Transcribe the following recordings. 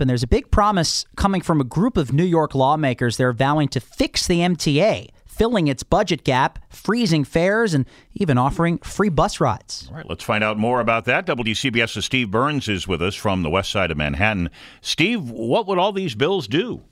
And there's a big promise coming from a group of New York lawmakers. They're vowing to fix the MTA, filling its budget gap, freezing fares, and even offering free bus rides. All right, let's find out more about that. WCBS's Steve Burns is with us from the west side of Manhattan. Steve, what would all these bills do?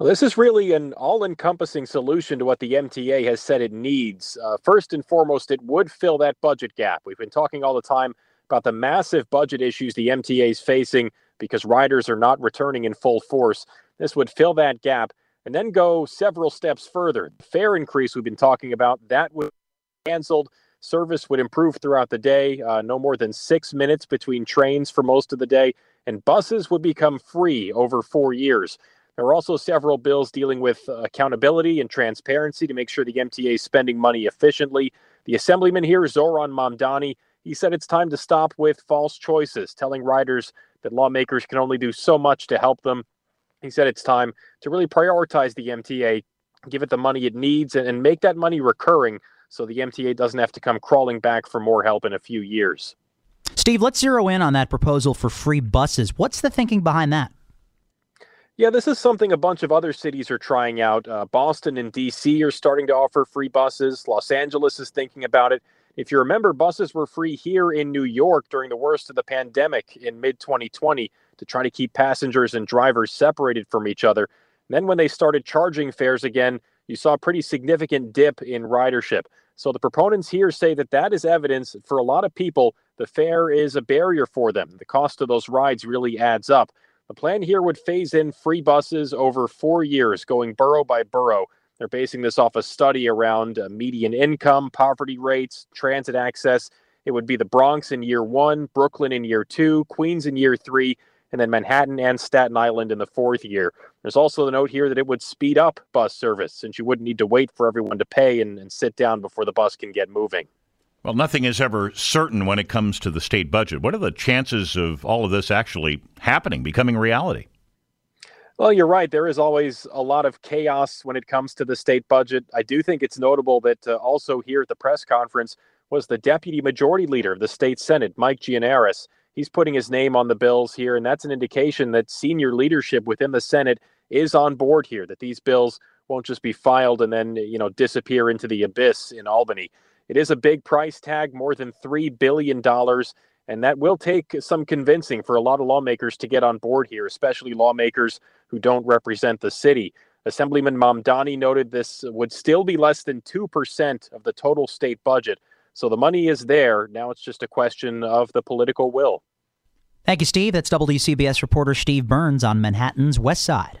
Well, this is really an all encompassing solution to what the MTA has said it needs. Uh, first and foremost, it would fill that budget gap. We've been talking all the time about the massive budget issues the MTA is facing because riders are not returning in full force. This would fill that gap and then go several steps further. The fare increase we've been talking about, that would be canceled. Service would improve throughout the day, uh, no more than six minutes between trains for most of the day, and buses would become free over four years. There are also several bills dealing with uh, accountability and transparency to make sure the MTA is spending money efficiently. The assemblyman here, Zohran Mamdani, he said it's time to stop with false choices, telling riders that lawmakers can only do so much to help them. He said it's time to really prioritize the MTA, give it the money it needs, and, make that money recurring so the MTA doesn't have to come crawling back for more help in a few years. Steve, let's zero in on that proposal for free buses. What's the thinking behind that? Yeah, this is something a bunch of other cities are trying out. Uh, Boston and DC are starting to offer free buses. Los Angeles is thinking about it. If you remember, buses were free here in New York during the worst of the pandemic in mid 2020 to try to keep passengers and drivers separated from each other. And then when they started charging fares again, you saw a pretty significant dip in ridership. So the proponents here say that that is evidence for a lot of people the fare is a barrier for them. The cost of those rides really adds up. The plan here would phase in free buses over four years, going borough by borough. They're basing this off a study around uh, median income, poverty rates, transit access. It would be the Bronx in year one, Brooklyn in year two, Queens in year three, and then Manhattan and Staten Island in the fourth year. There's also the note here that it would speed up bus service since you wouldn't need to wait for everyone to pay and, and sit down before the bus can get moving. Well, nothing is ever certain when it comes to the state budget. What are the chances of all of this actually happening, becoming reality? Well, you're right. There is always a lot of chaos when it comes to the state budget. I do think it's notable that uh, also here at the press conference was the deputy majority leader of the state Senate, Mike Gianaris. He's putting his name on the bills here, and that's an indication that senior leadership within the Senate is on board here, that these bills won't just be filed and then, you know, disappear into the abyss in Albany. It is a big price tag, more than $3 billion. And that will take some convincing for a lot of lawmakers to get on board here, especially lawmakers who don't represent the city. Assemblyman Mamdani noted this would still be less than 2% of the total state budget. So the money is there. Now it's just a question of the political will. Thank you, Steve. That's WCBS reporter Steve Burns on Manhattan's West Side.